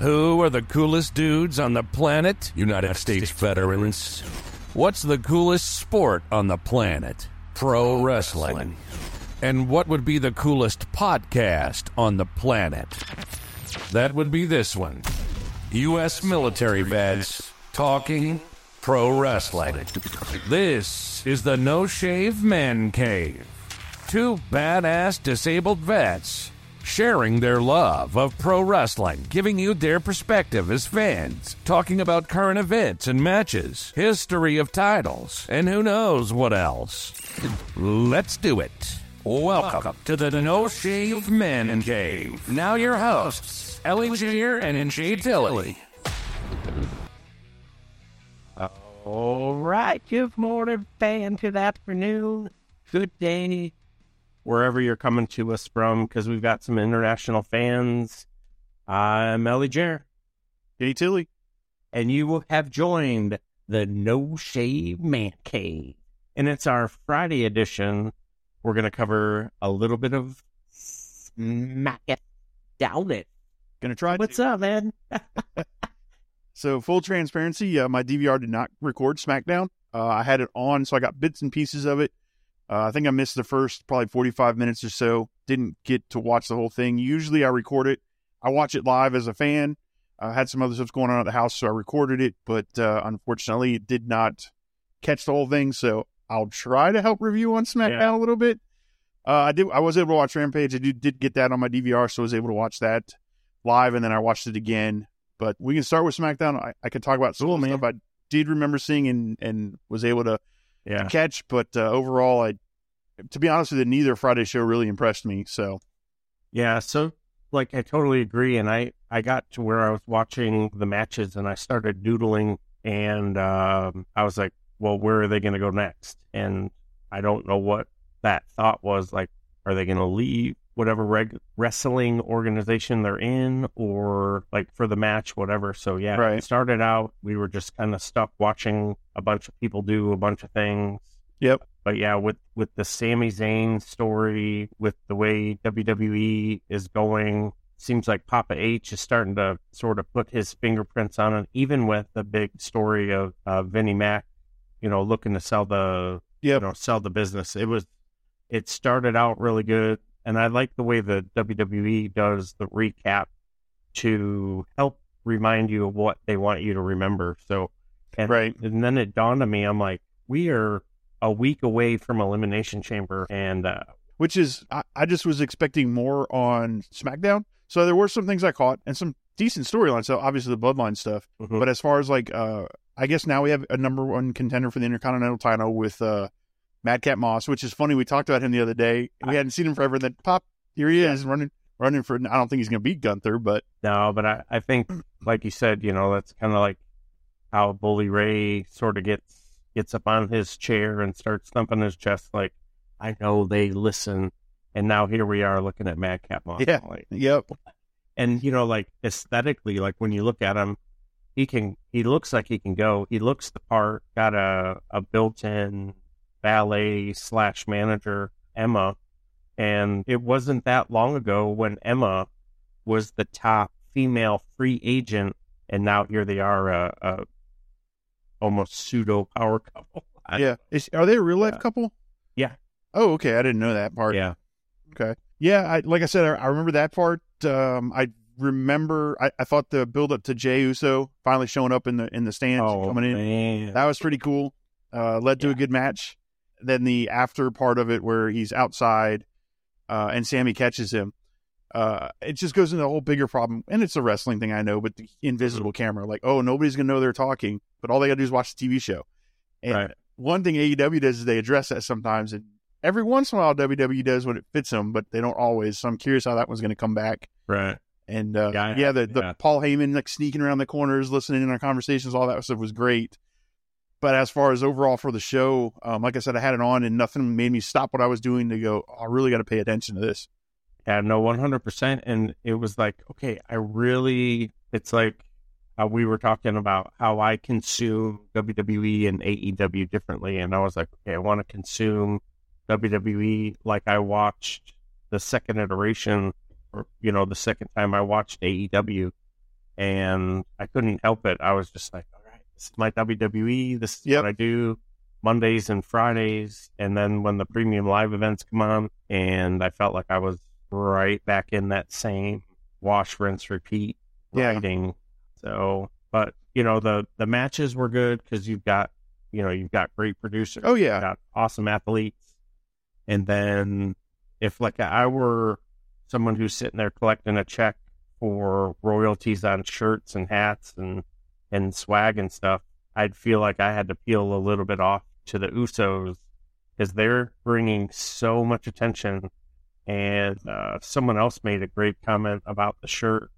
Who are the coolest dudes on the planet? United States veterans. What's the coolest sport on the planet? Pro wrestling. And what would be the coolest podcast on the planet? That would be this one. U.S. military vets talking pro wrestling. This is the No Shave Man Cave. Two badass disabled vets sharing their love of pro wrestling, giving you their perspective as fans, talking about current events and matches, history of titles, and who knows what else. Let's do it. Welcome to the No Shave Men and Cave. Now your hosts, Ellie Shear and Shay Tilly. All right, good morning, fan. Good afternoon, good day, wherever you're coming to us from, because we've got some international fans. I'm Ellie Jer. Hey, Tilly. And you have joined the No Shave Man Cave. And it's our Friday edition. We're going to cover a little bit of Smack It Down It. Gonna try. What's to. up, man? So, full transparency, uh, my DVR did not record SmackDown. Uh, I had it on, so I got bits and pieces of it. Uh, I think I missed the first probably 45 minutes or so. Didn't get to watch the whole thing. Usually I record it. I watch it live as a fan. I had some other stuff going on at the house, so I recorded it, but uh, unfortunately it did not catch the whole thing. So I'll try to help review on SmackDown Yeah. a little bit. Uh, I did. I was able to watch Rampage. I did, did get that on my DVR, so I was able to watch that live, and then I watched it again. But we can start with SmackDown. I, I could talk about some Cool, of the man. stuff I did remember seeing and, and was able to Yeah. catch. But uh, overall, I, to be honest with you, neither Friday show really impressed me. So Yeah, so like I totally agree, and I I got to where I was watching the matches, and I started doodling, and um, I was like, well, where are they going to go next? And I don't know what that thought was. Like, are they going to leave whatever reg- wrestling organization they're in, or like for the match, whatever? So yeah, Right. it started out we were just kind of stuck watching a bunch of people do a bunch of things. Yep. But yeah, with with the Sami Zayn story, with the way WWE is going, seems like Papa H is starting to sort of put his fingerprints on it. Even with the big story of uh, Vinnie Mac, you know, looking to sell the Yep. you know sell the business. It was it started out really good, and I like the way the WWE does the recap to help remind you of what they want you to remember. So, and, Right. and then it dawned on me, I'm like, we are a week away from Elimination Chamber, and uh, which is I, I just was expecting more on SmackDown. So there were some things I caught and some decent storylines. So obviously the Bloodline stuff. Mhm. But as far as like, uh, I guess now we have a number one contender for the Intercontinental title with uh, Madcap Moss, which is funny. We talked about him the other day. We hadn't seen him forever. And Then pop, here he is running, running for. I don't think he's going to beat Gunther, but no, but I, I think, like you said, you know, that's kind of like how Bully Ray sort of gets gets up on his chair and starts thumping his chest, like, I know they listen. And now here we are looking at Madcap Moss. Yeah. Like, Yep. and you know, like aesthetically, like when you look at him, he can. He looks like he can go. He looks the part. Got a a built-in ballet slash manager Emma, and it wasn't that long ago when Emma was the top female free agent, and now here they are, a, a almost pseudo power couple. I- yeah. Is, are they a real life Yeah. couple? Yeah. Oh, okay. I didn't know that part. yeah, Okay. Yeah, I, like I said, I, I remember that part. Um, I remember. I, I thought the build up to Jay Uso finally showing up in the in the stands oh coming in. man, That was pretty cool. Uh, led to a good match. Then the after part of it where he's outside, uh, and Sami catches him. Uh, it just goes into a whole bigger problem, and it's a wrestling thing, I know, but the invisible Mm-hmm. camera, like, oh, nobody's gonna know they're talking, but all they gotta do is watch the TV show. And Right. one thing AEW does is they address that sometimes, and every once in a while WWE does when it fits them, but they don't always. So I'm curious how that one's gonna come back. right. And uh, Yeah, yeah, the, the yeah. Paul Heyman like sneaking around the corners, listening in on conversations, all that stuff was great. But as far as overall for the show, um, like I said, I had it on and nothing made me stop what I was doing to go. "Oh, I really got to pay attention to this. Yeah, no, one hundred percent. And it was like, okay, I really. It's like we were talking about how I consume WWE and AEW differently, and I was like, okay, I want to consume WWE like I watched the second iteration, or you know, the second time I watched AEW, and I couldn't help it. I was just like, this is my WWE. This is Yep. what I do. Mondays and Fridays, and then when the premium live events come on, and I felt like I was right back in that same wash, rinse, repeat Yeah. writing. So, but you know the the matches were good because you've got you know you've got great producers, Oh you've yeah, got awesome athletes, and then if like I were someone who's sitting there collecting a check for royalties on shirts and hats and and swag and stuff, I'd feel like I had to peel a little bit off to the Usos because they're bringing so much attention. And uh, someone else made a great comment about the shirt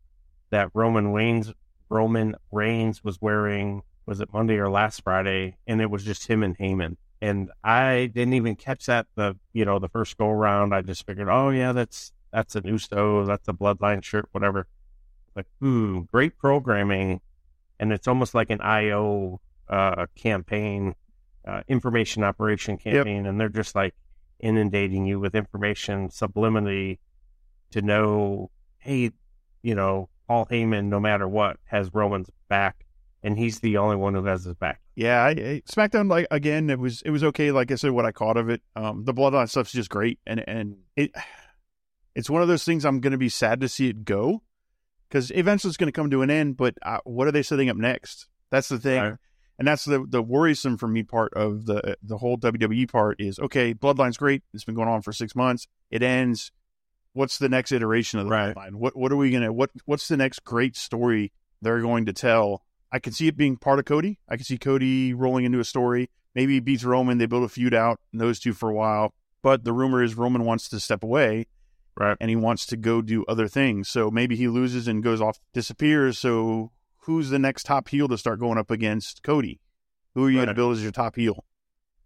that Roman Reigns Roman Reigns was wearing. Was it Monday or last Friday? And it was just him and Heyman. And I didn't even catch that the you know the first go around. I just figured, oh yeah, that's that's an Uso, that's a Bloodline shirt, whatever. Like, ooh, great programming, and it's almost like an IO uh, campaign, uh, information operation campaign, and they're just like inundating you with information subliminally to know, hey, you know, Paul Heyman, no matter what, has Roman's back, and he's the only one who has his back. yeah. I, I, SmackDown, like again, it was it was okay. Like I said, what I caught of it, um, the Bloodline stuff's just great, and and it it's one of those things I'm going to be sad to see it go because eventually it's going to come to an end. But uh, what are they setting up next? That's the thing. Right. And that's the the worrisome for me part of the the whole WWE part is okay, Bloodline's great. It's been going on for six months. It ends. What's the next iteration of the Right. Bloodline? What what are we gonna what what's the next great story they're going to tell? I can see it being part of Cody. I can see Cody rolling into a story. Maybe he beats Roman. They build a feud out, those two for a while. But the rumor is Roman wants to step away Right. and he wants to go do other things. So maybe he loses and goes off, disappears. So who's the next top heel to start going up against Cody? Who are you going to build as your top heel?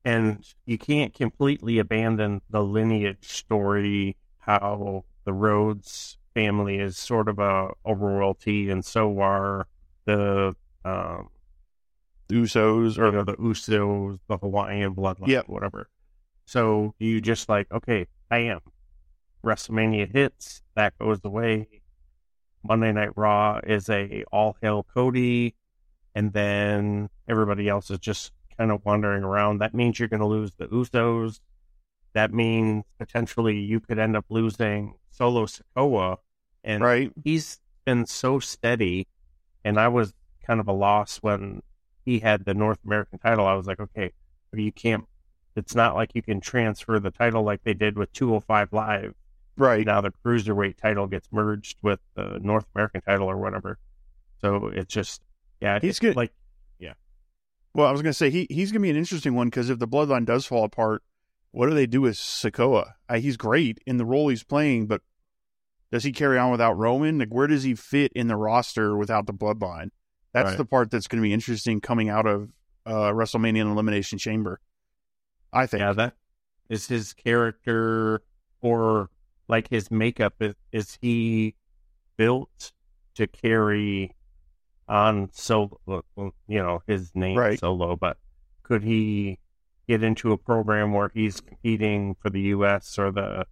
and you can't completely abandon the lineage story how the Rhodes family is sort of a, a royalty and so are the um Usos or or the, the Usos, the Hawaiian bloodline, Yep. whatever. So you just like, okay, bam. WrestleMania hits, that goes away. Monday Night Raw is a all hail Cody, and then everybody else is just kind of wandering around. That means you're going to lose the Usos. That means potentially you could end up losing Solo Sikoa, and right? he's been so steady, and I was kind of a loss when he had the North American title. I was like, okay, you can't. It's not like you can transfer the title like they did with 205 Live. Right. Now the cruiserweight title gets merged with the North American title or whatever. So it's just, yeah, He's good. Like, yeah. Well, I was going to say he he's going to be an interesting one because if the bloodline does fall apart, what do they do with Sikoa? Uh, he's great in the role he's playing, but does he carry on without Roman? Like, where does he fit in the roster without the bloodline? That's Right. the part that's going to be interesting coming out of uh, WrestleMania and Elimination Chamber. I think. yeah, that is his character or like his makeup is, is he built to carry on so you know his name Right. solo but could he get into a program where he's competing for the US or the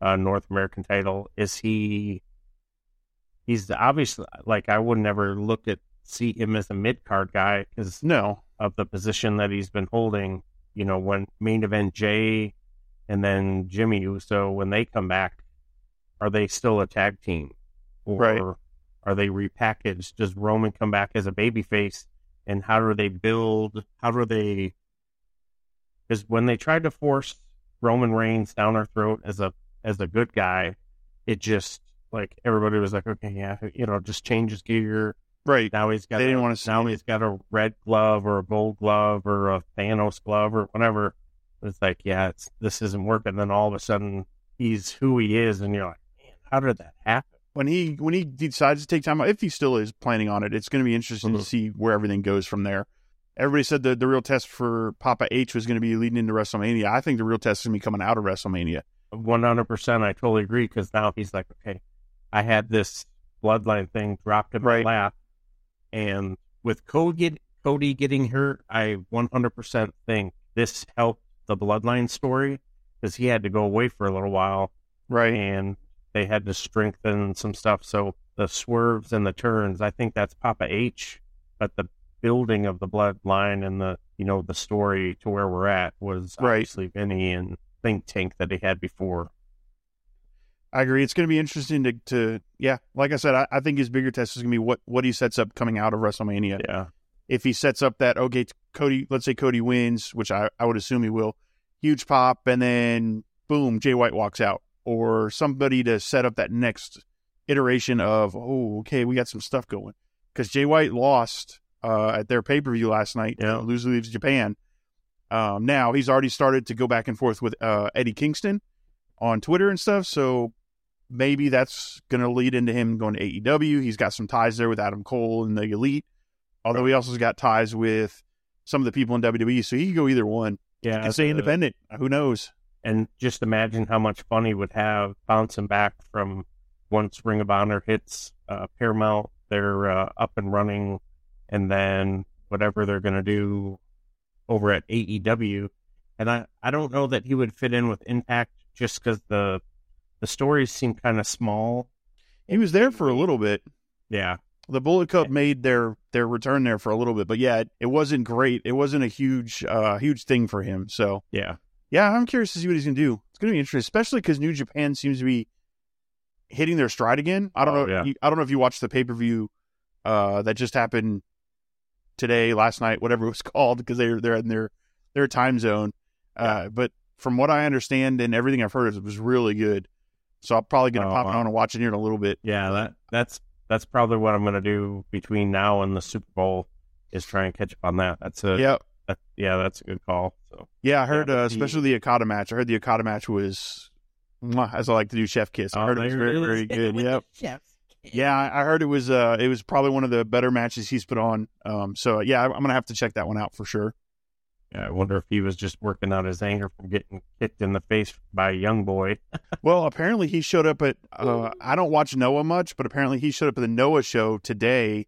uh, North American title is he he's obviously like I would never look at see him as a mid card guy because No, of the position that he's been holding. You know, when main event Jay and then Jimmy Uso, when they come back, are they still a tag team? Or Right. are they repackaged? Does Roman come back as a babyface? And how do they build? How do they? Because when they tried to force Roman Reigns down our throat as a as a good guy, it just like everybody was like, okay, yeah, you know, just change his gear. right. Now he's got They didn't a- wanna see now it. he's got a red glove or a gold glove or a Thanos glove or whatever. It's like, yeah, it's this isn't working. Then all of a sudden he's who he is, and you're like, how did that happen? When he when he decides to take time out, if he still is planning on it, it's going to be interesting to Mhm. see where everything goes from there. Everybody said the the real test for Papa H was going to be leading into WrestleMania. I think the real test is going to be coming out of WrestleMania. One hundred percent, I totally agree. Because now he's like, okay, I had this bloodline thing dropped in Right. my lap, and with Cody, Cody getting hurt, I one hundred percent think this helped the bloodline story because he had to go away for a little while. Right. and they had to strengthen some stuff. So the swerves and the turns, I think that's Papa H. But the building of the bloodline and the you know the story to where we're at was Right. obviously Vinny and Think Tank that they had before. I agree. It's going to be interesting to, to yeah, like I said, I, I think his bigger test is going to be what, what he sets up coming out of WrestleMania. Yeah, If he sets up that, okay, Cody, let's say Cody wins, which I, I would assume he will, huge pop, and then boom, Jay White walks out. Or somebody to set up that next iteration of, oh, okay, we got some stuff going. Because Jay White lost uh, at their pay per view last night. Yeah. Loser leaves Japan. Um, now he's already started to go back and forth with uh, Eddie Kingston on Twitter and stuff. So maybe that's going to lead into him going to AEW. He's got some ties there with Adam Cole and the Elite. Although he also's got ties with some of the people in WWE, so he could go either one. yeah. and stay independent. Who knows? And just imagine how much fun he would have bouncing back from once Ring of Honor hits uh, Paramount. They're uh, up and running, and then whatever they're going to do over at AEW. And I, I don't know that he would fit in with Impact just because the the stories seem kind of small. He was there for a little bit. Yeah, The Bullet Club made their their return there for a little bit, but yeah, it, it wasn't great. It wasn't a huge uh huge thing for him. So yeah, yeah, I'm curious to see what he's gonna do. It's gonna be interesting, especially because New Japan seems to be hitting their stride again. I don't Oh, know. yeah. I don't know if you watched the pay per view uh, that just happened today, last night, whatever it was called, because they're they're in their their time zone. Uh, but from what I understand and everything I've heard, it was really good. So I'm probably gonna Oh, pop it wow. on and watch it here in a little bit. yeah. That that's that's probably what I'm going to do between now and the Super Bowl is try and catch up on that. That's a Yeah, that- yeah, that's a good call. So yeah. I heard, but uh, the- especially the Okada match. I heard the Okada match was, as I like to do, chef kiss. I Oh, heard it was very, very good. Yep. Yeah, I I heard it was uh it was probably one of the better matches he's put on. Um so yeah, I'm gonna have to check that one out for sure. Yeah, I wonder if he was just working out his anger from getting kicked in the face by a young boy. Well, apparently he showed up at uh I don't watch Noah much, but apparently he showed up at the Noah show today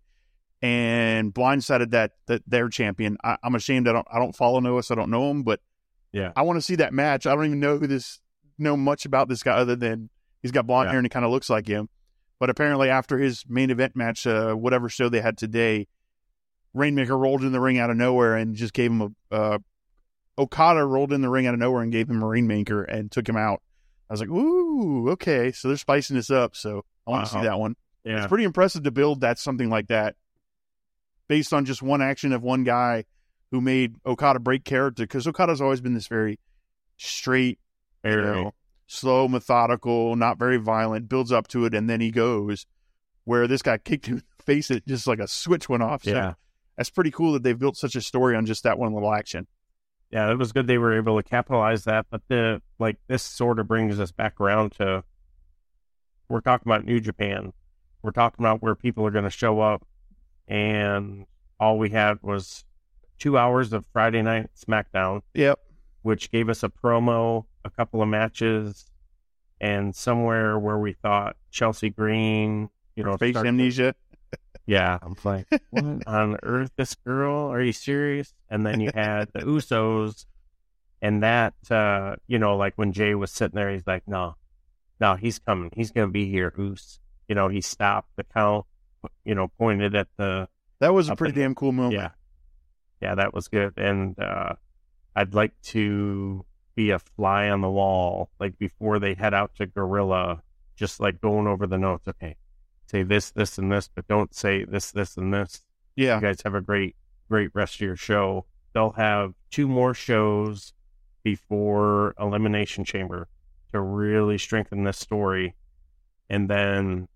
and blindsided that that their champion. I, I'm ashamed I don't I don't follow Noah, so I don't know him, but Yeah. I want to see that match. I don't even know who this know much about this guy other than he's got blonde Yeah. hair and he kind of looks like him. But apparently after his main event match, uh, whatever show they had today, Rainmaker rolled in the ring out of nowhere and just gave him a uh, Okada rolled in the ring out of nowhere and gave him a Rainmaker and took him out. I was like, ooh, okay, so they're spicing this up. So I want to see that one. Yeah, It's pretty impressive to build that something like that based on just one action of one guy who made Okada break character because Okada's always been this very straight, you know, slow, methodical, not very violent, builds up to it, and then he goes. Where this guy kicked him in the face, it just like a switch went off. So yeah, that's pretty cool that they've built such a story on just that one little action. yeah. It was good they were able to capitalize that, but the like this sort of brings us back around to we're talking about New Japan. We're talking about where people are going to show up, and all we had was two hours of Friday night SmackDown, Yep. which gave us a promo a couple of matches, and somewhere where we thought Chelsea Green, you know, Face started- amnesia. Yeah, I'm like, what on earth, this girl? Are you serious? And then you had the Usos, and that, uh, you know, like when Jay was sitting there, he's like, no, no, he's coming. He's going to be here, Us. You know, he stopped the count, you know, pointed at the, That was a pretty in- damn cool moment. yeah, yeah, that was good. And uh, I'd like to be a fly on the wall, like before they head out to Gorilla, just like going over the notes. Okay, say this, this, and this, but don't say this, this, and this. Yeah. You guys have a great, great rest of your show. They'll have two more shows before Elimination Chamber to really strengthen this story. And then,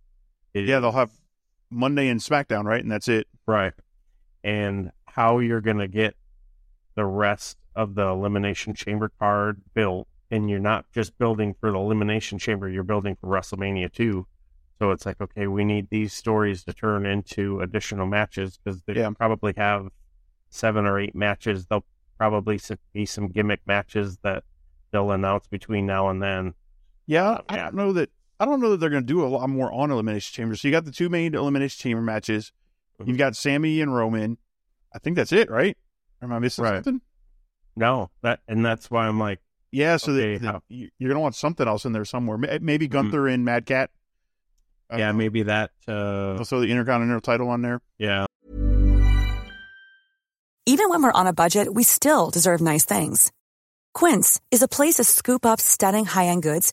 it, Yeah, they'll have Monday and SmackDown, right? And that's it. right. And how you're going to get the rest of the Elimination Chamber card built. And you're not just building for the Elimination Chamber, you're building for WrestleMania too. So it's like, okay, we need these stories to turn into additional matches because they Yeah. probably have seven or eight matches. There'll probably be some gimmick matches that they'll announce between now and then. Yeah, I yeah. don't know that. I don't know that they're going to do a lot more on Elimination Chamber. So you got the two main Elimination Chamber matches. Mhm. You've got Sami and Roman. I think that's it, right? Or am I missing Right. something? No, that and that's why I'm like, Yeah, so Okay, that, that how- you- you're going to want something else in there somewhere. Maybe Gunther and Madcap. Yeah, know. maybe that. Uh, They'll the Intercontinental title on there. yeah, Even when we're on a budget, we still deserve nice things. Quince is a place to scoop up stunning high-end goods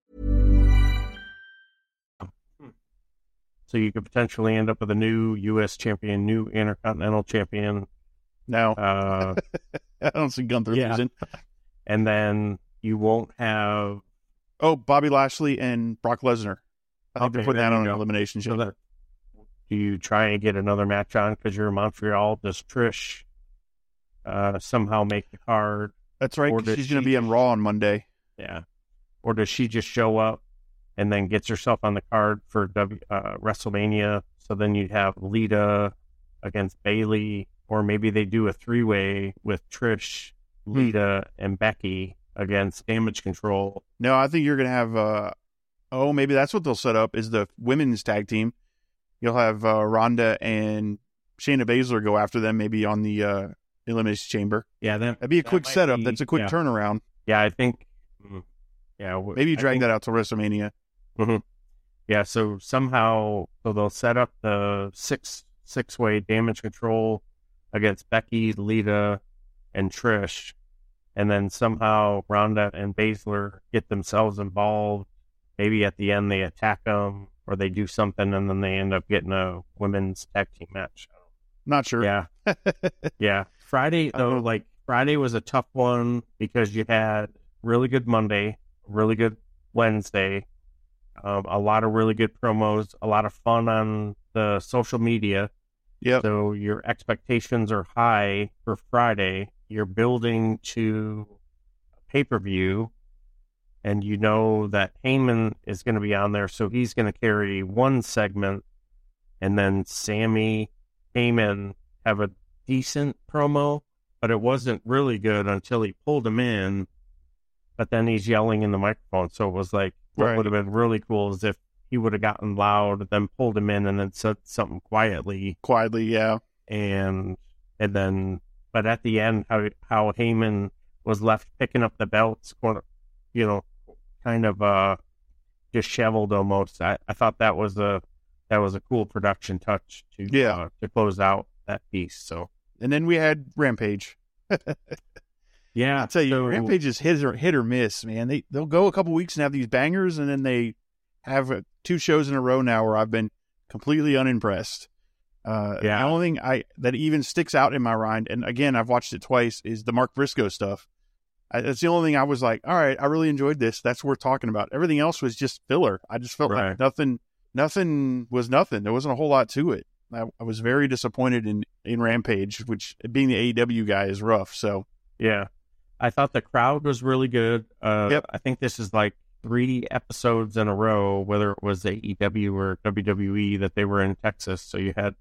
So you could potentially end up with a new U.S. champion, new Intercontinental champion, Now, uh, I don't see Gunther yeah. losing. and then you won't have Oh, Bobby Lashley and Brock Lesnar. I think they're Okay, putting that on go. Elimination so Chamber. that. Do you try and get another match on because you're in Montreal? Does Trish uh, somehow make the card? That's right. or 'cause does She's going to be in Raw on Monday. Yeah. Or does she just show up and then gets herself on the card for w, uh, WrestleMania? So then you'd have Lita against Bayley, or maybe they do a three way with Trish, Lita, and Becky against Damage Control. No, I think you're going to have. Uh, oh, maybe that's what they'll set up is the women's tag team. You'll have uh, Ronda and Shayna Baszler go after them, maybe on the uh, Elimination Chamber. Yeah, that, That'd be a quick setup. be- That's a quick yeah. turnaround. Yeah, I think. mm, Yeah, w- Maybe you drag think- that out to WrestleMania. Mhm. Yeah, so somehow so they'll set up the six six way damage control against Becky, Lita, and Trish, and then somehow Ronda and Baszler get themselves involved. Maybe at the end they attack them or they do something, and then they end up getting a women's tag team match. Not sure. Yeah, yeah. Friday though, Uh-huh. like Friday was a tough one because you had really good Monday, really good Wednesday, um, a lot of really good promos, a lot of fun on the social media. Yep. So your expectations are high for Friday. You're building to a pay per view, and you know that Heyman is going to be on there, so he's going to carry one segment, and then Sami Heyman have a decent promo, but it wasn't really good until he pulled him in. But then he's yelling in the microphone, so it was like what Right. would have been really cool is if he would have gotten loud, then pulled him in, and then said something quietly, Quietly, yeah. and and then but at the end how how Heyman was left picking up the belts you know kind of uh disheveled almost I, I thought that was a that was a cool production touch to Yeah. uh, to close out that piece. So And then we had Rampage. yeah, I'll tell you, so- Rampage is hit or hit or miss, man. They they'll go a couple weeks and have these bangers, and then they have uh, two shows in a row now where I've been completely unimpressed. Uh, Yeah. The only thing I that even sticks out in my mind, and again, I've watched it twice, is the Mark Briscoe stuff. I, that's the only thing I was like, all right, I really enjoyed this. That's worth talking about. Everything else was just filler. I just felt Right. like nothing, nothing was nothing. There wasn't a whole lot to it. I, I was very disappointed in in Rampage, which being the AEW guy is rough. So Yeah. I thought the crowd was really good. Uh, Yep. I think this is like three episodes in a row, whether it was AEW or WWE, that they were in Texas. So you had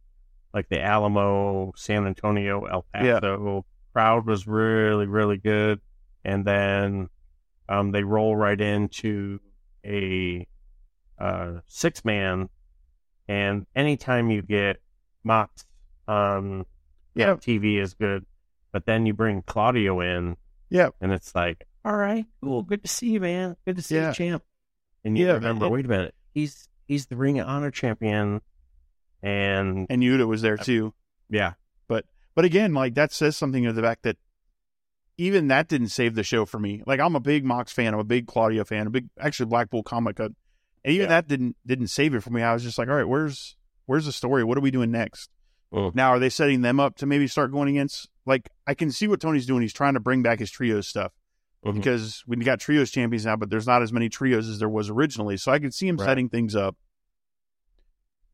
like the Alamo, San Antonio, El. Paso. Crowd was really, really good. And then um, they roll right into a uh, six man. And anytime you get Mox on Yeah. TV is good. But then you bring Claudio in, yeah, and it's like, all right, cool, good to see you, man. Good to see Yeah. you, champ. And you Yeah, remember, wait a minute, he's he's the Ring of Honor champion, and and Yuta was there uh, too. yeah, But but again, like that says something of the fact that even that didn't save the show for me. Like I'm a big Mox fan, I'm a big Claudio fan, a big actually Blackpool Combat Club. And even Yeah. that didn't didn't save it for me. I was just like, all right, where's where's the story? What are we doing next? Now are they setting them up to maybe start going against like I can see what Tony's doing. He's trying to bring back his trios stuff. Mhm. Because we got trios champions now, but there's not as many trios as there was originally. So I could see him Right. setting things up.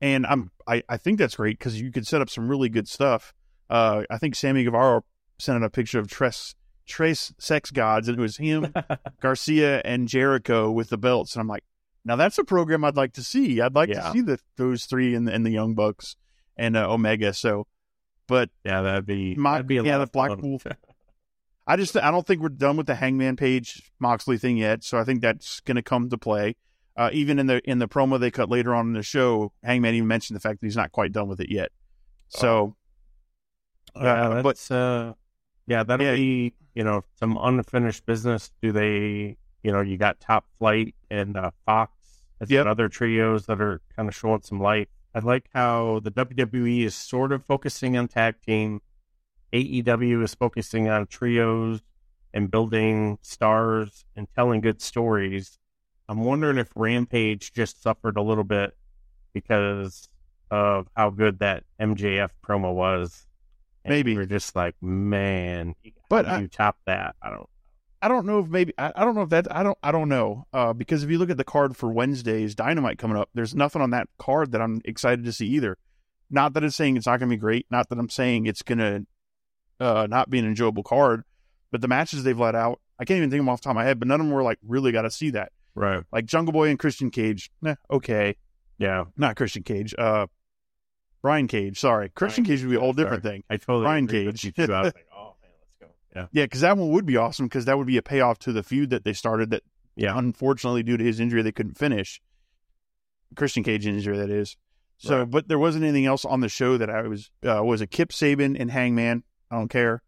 And I'm I, I think that's great because you could set up some really good stuff. Uh, I think Sammy Guevara sent out a picture of Tres Trace Sex Gods, and it was him, Garcia, and Jericho with the belts. And I'm like, now that's a program I'd like to see. I'd like Yeah. to see the those three and the, and the Young Bucks and uh, Omega. So, but yeah, that'd be My- that'd be a yeah, lot the. Blackpool. I just I don't think we're done with the Hangman Page Moxley thing yet. So I think that's going to come to play. Uh, even in the in the promo they cut later on in the show, Hangman even mentioned the fact that he's not quite done with it yet. So, Yeah, uh, but that's uh, yeah, that'll Yeah. be you know some unfinished business. Do they? You know, you got Top Flight and uh, Fox as Yep. other trios that are kind of showing some light. I like how the WWE is sort of focusing on tag team. AEW is focusing on trios and building stars and telling good stories. I'm wondering if Rampage just suffered a little bit because of how good that MJF promo was. And Maybe. we're just like, man, But do I- you top that? I don't. I don't know if maybe I, I don't know if that I don't I don't know uh, because if you look at the card for Wednesday's Dynamite coming up, there's nothing on that card that I'm excited to see either. Not that it's saying it's not going to be great. Not that I'm saying it's going to uh, not be an enjoyable card. But the matches they've let out, I can't even think of them off the top of my head. But none of them were like really got to see that. Right. Like Jungle Boy and Christian Cage, nah, okay, Yeah. not Christian Cage. Uh, Brian Cage, sorry, Christian Cage would be a whole different Sorry. thing. I totally Brian Cage. Yeah. Yeah, because that one would be awesome because that would be a payoff to the feud that they started that Yeah. unfortunately due to his injury they couldn't finish. Christian Cage injury that is. So, Right. but there wasn't anything else on the show that I was uh, was a Kip Sabian and Hangman. I don't care.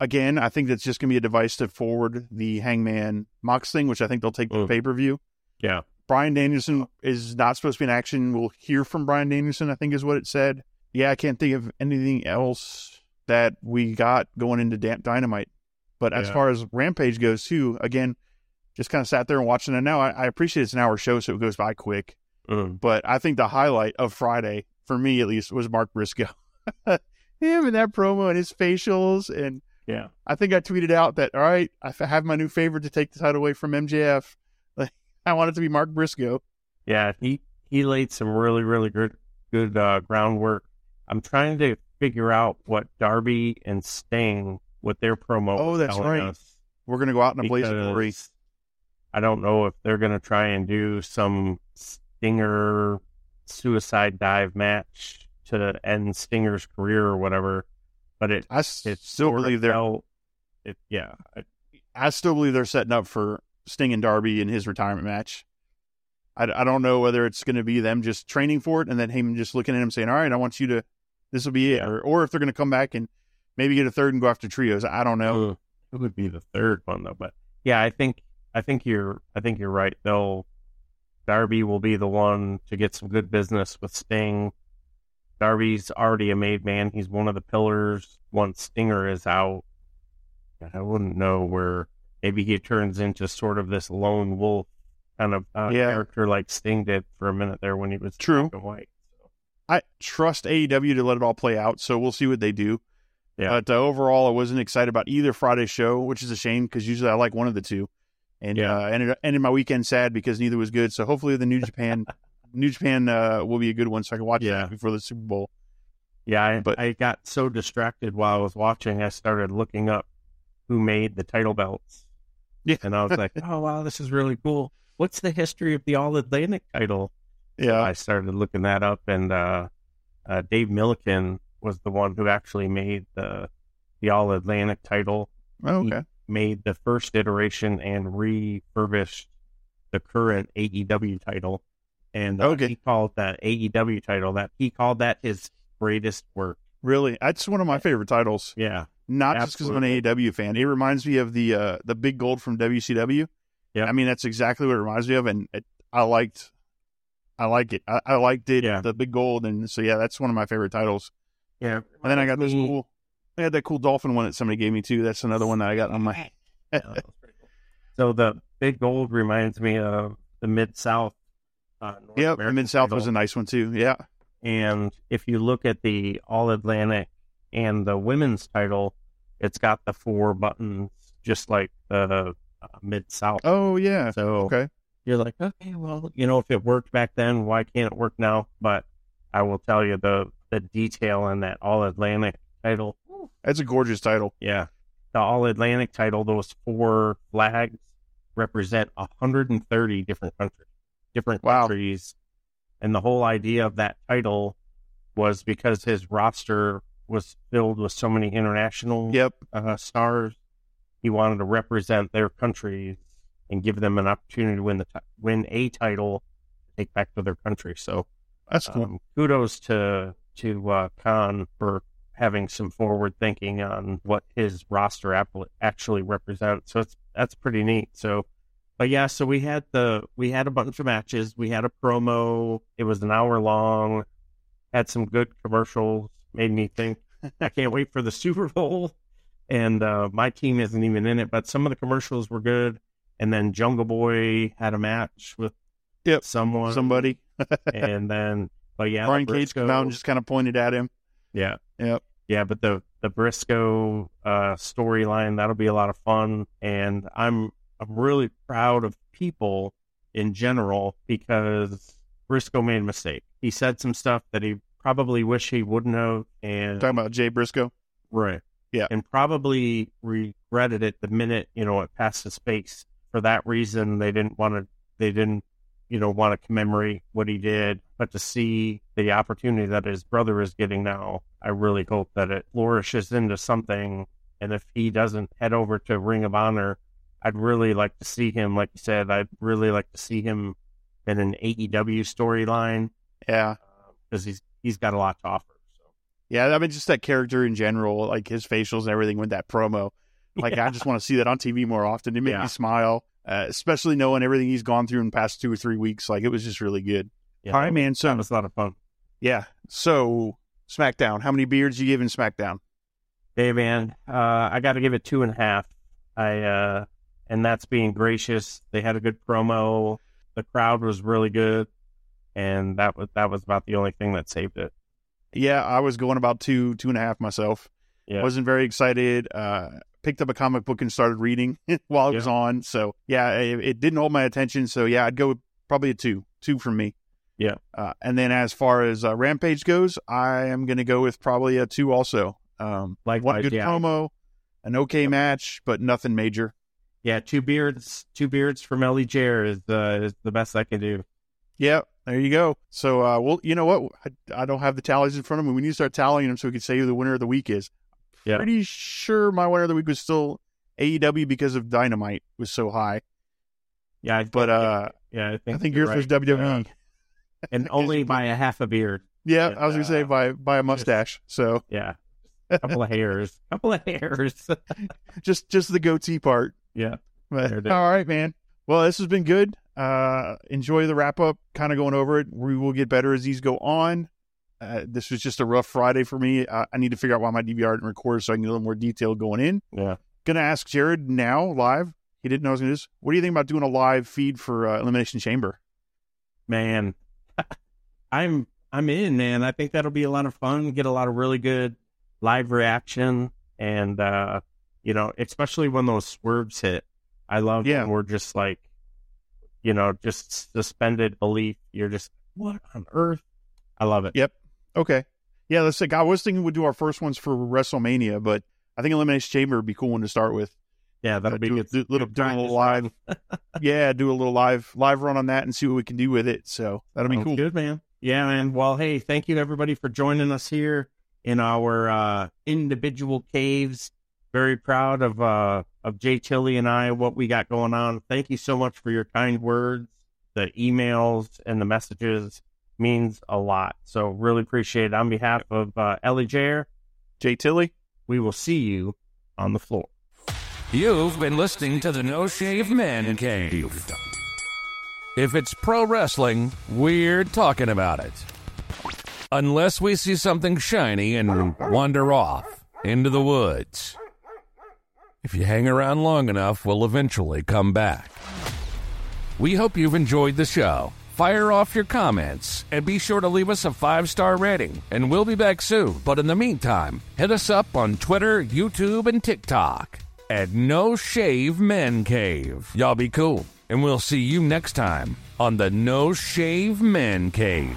Again, I think that's just gonna be a device to forward the Hangman Mox thing, which I think they'll take to Mm. pay per view. Yeah. Bryan Danielson is not supposed to be in action. We'll hear from Bryan Danielson, I think is what it said. Yeah, I can't think of anything else that we got going into Damp Dynamite. But as Yeah. far as Rampage goes, too, again, just kind of sat there and watching it now. I, I appreciate it's an hour show, so it goes by quick. Mm. But I think the highlight of Friday, for me at least, was Mark Briscoe. Him and that promo and his facials. And Yeah. I think I tweeted out that, all right, I have my new favorite to take the title away from MJF. Like, I want it to be Mark Briscoe. Yeah, he he laid some really really good good uh, groundwork. I'm trying to figure out what Darby and Sting what their promo. Oh, that's right. We're going to go out in a blaze of glory. I don't know if they're going to try and do some Stinger suicide dive match to end Stinger's career or whatever. But it I it still believe they're It, yeah, I- I still believe they're setting up for Sting and Darby in his retirement match. I, I don't know whether it's going to be them just training for it and then him just looking at him saying, "All right, I want you to. This will be it," or or if they're going to come back and maybe get a third and go after trios. I don't know. It would be the third one though. But yeah, I think I think you're I think you're right. They'll Darby will be the one to get some good business with Sting. Darby's already a made man. He's one of the pillars once Stinger is out. I wouldn't know where maybe he turns into sort of this lone wolf kind of uh, Yeah. character like Sting did for a minute there when he was True. and white. I trust AEW to let it all play out, so we'll see what they do. Yeah. But uh, overall, I wasn't excited about either Friday show, which is a shame because usually I like one of the two. And Yeah. uh, ended ended my weekend sad because neither was good. So hopefully the New Japan New Japan uh, will be a good one, so I can watch Yeah. that before the Super Bowl. Yeah, I, But- I got so distracted while I was watching, I started looking up who made the title belts. Yeah. And I was like, oh, wow, this is really cool. What's the history of the All Atlantic title? Yeah, I started looking that up, and uh, uh, Dave Millican was the one who actually made the the All Atlantic title. oh, He okay. made the first iteration and refurbished the current AEW title. And uh, Okay. he called that AEW title that he called that his greatest work. Really, that's one of my favorite titles. Yeah. Not just because I'm an AEW fan. It reminds me of the uh, the big gold from WCW. Yeah. I mean that's exactly what it reminds me of, and it, I liked, I like it. I, I liked it. Yeah. The big gold, and so yeah, that's one of my favorite titles. Yeah. And then I got this cool. I had that cool dolphin one that somebody gave me too. That's another one that I got on my. Yeah, that was pretty cool. So the big gold reminds me of the Mid South. Uh, North Yep, American Mid South was a nice one too. Yeah, And if you look at the All Atlantic and the women's title, it's got the four buttons, just like the uh, Mid South. Oh yeah. So Okay. You're like, okay, well, you know, if it worked back then, why can't it work now? But I will tell you the the detail in that All Atlantic title. That's a gorgeous title. Yeah, the All Atlantic title, those four flags represent 130 different countries, different Wow. countries, and the whole idea of that title was because his roster was filled with so many international Yep. uh, stars. He wanted to represent their countries and give them an opportunity to win the ti- win a title, to take back to their country. So, That's cool. um, kudos to to uh, Khan for having some forward thinking on what his roster app- actually represents. So it's that's pretty neat. So, but yeah, so we had the we had a bunch of matches. We had a promo. It was an hour long. Had some good commercials. Made me think. I can't wait for the Super Bowl. And uh, my team isn't even in it, but some of the commercials were good. And then Jungle Boy had a match with Yep. someone, Somebody. and then but yeah, Brian Cage came out and just kind of pointed at him. yeah, Yep. yeah. But the the Briscoe uh, storyline that'll be a lot of fun, and I'm I'm really proud of people in general because Briscoe made a mistake. He said some stuff that he probably wish he wouldn't have, and Talking about Jay Briscoe. Right. Yeah. And probably regretted it the minute, you know, it passed his face. For that reason, they didn't want to, they didn't, you know, want to commemorate what he did. But to see the opportunity that his brother is getting now, I really hope that it flourishes into something. And if he doesn't head over to Ring of Honor, I'd really like to see him, like you said, I'd really like to see him in an AEW storyline Yeah. Um, because he's, he's got a lot to offer. So. Yeah, I mean, just that character in general, like his facials and everything with that promo. Like, I just want to see that on TV more often. It made Yeah. me smile, uh, especially knowing everything he's gone through in the past two or three weeks. Like, it was just really good. Yeah, All right, man. So, was a lot of fun. yeah. So, SmackDown. How many beards you giving SmackDown? Hey man, uh, I got to give it two and a half. I uh, and that's being gracious. They had a good promo. The crowd was really good, and that was that was about the only thing that saved it. Yeah, I was going about two, two and a half myself. Yeah, Wasn't very excited. Uh, picked up a comic book and started reading while it was on. So, yeah, it, it didn't hold my attention. So, yeah, I'd go with probably a two, two from me. Yeah. Uh, and then as far as uh, Rampage goes, I am going to go with probably a two also. Um, one Likewise, good yeah. promo, an okay match, but nothing major. yeah. Two beards, two beards from Ellie Jair is uh, is the best I can do. Yeah, there you go. So, uh, well, you know what? I, I don't have the tallies in front of me. We need to start tallying them so we can say who the winner of the week is. Yeah. Pretty sure my winner of the week was still AEW because of Dynamite was so high. Yeah, I, But uh, yeah, I think, I think yours was right. WWE. and only by a half a beard. Yeah, And, I was gonna say uh, by by a mustache. So Yeah, a couple of hairs, a couple of hairs. just just the goatee part. yeah, But, There it is. all right, man. Well, this has been good. Uh, enjoy the wrap up. Kind of going over it. We will get better as these go on. Uh, this was just a rough Friday for me. Uh, I need to figure out why my DVR didn't record so I can get a little more detail going in. Yeah. Gonna ask Jared now live. He didn't know I was gonna do this. What do you think about doing a live feed for uh, Elimination Chamber? Man, I'm I'm in, man. I think that'll be a lot of fun. Get a lot of really good live reaction, and uh, you know, especially when those swerves hit. I love Yeah. when we're just like, you know, just suspended belief. You're just what on earth? I love it. Yep. Okay. Yeah, let's say I was thinking we'd do our first ones for WrestleMania, but I think Elimination Chamber would be a cool one to start with. Yeah, that'll Uh, be do, good. do, little, good do a little live. yeah, do a little live live run on that and see what we can do with it. So that'll be Sounds cool. Good man. Yeah, man. Well, hey, thank you everybody for joining us here in our uh, individual caves. Very proud of uh, of Jay Tilly and I, what we got going on. Thank you so much for your kind words, the emails and the messages means a lot. So really appreciate it. On behalf of uh, Ellie Jair, Jay Tilly. we will see you on the floor. You've been listening to the No Shave Man Cave. If it's pro wrestling, we're talking about it. Unless we see something shiny and wander off into the woods. If you hang around long enough, we'll eventually come back. We hope you've enjoyed the show. Fire off your comments and be sure to leave us a five star rating. And we'll be back soon. But in the meantime, hit us up on Twitter, YouTube, and TikTok at No Shave Men Cave. Y'all be cool. And we'll see you next time on the No Shave Men Cave.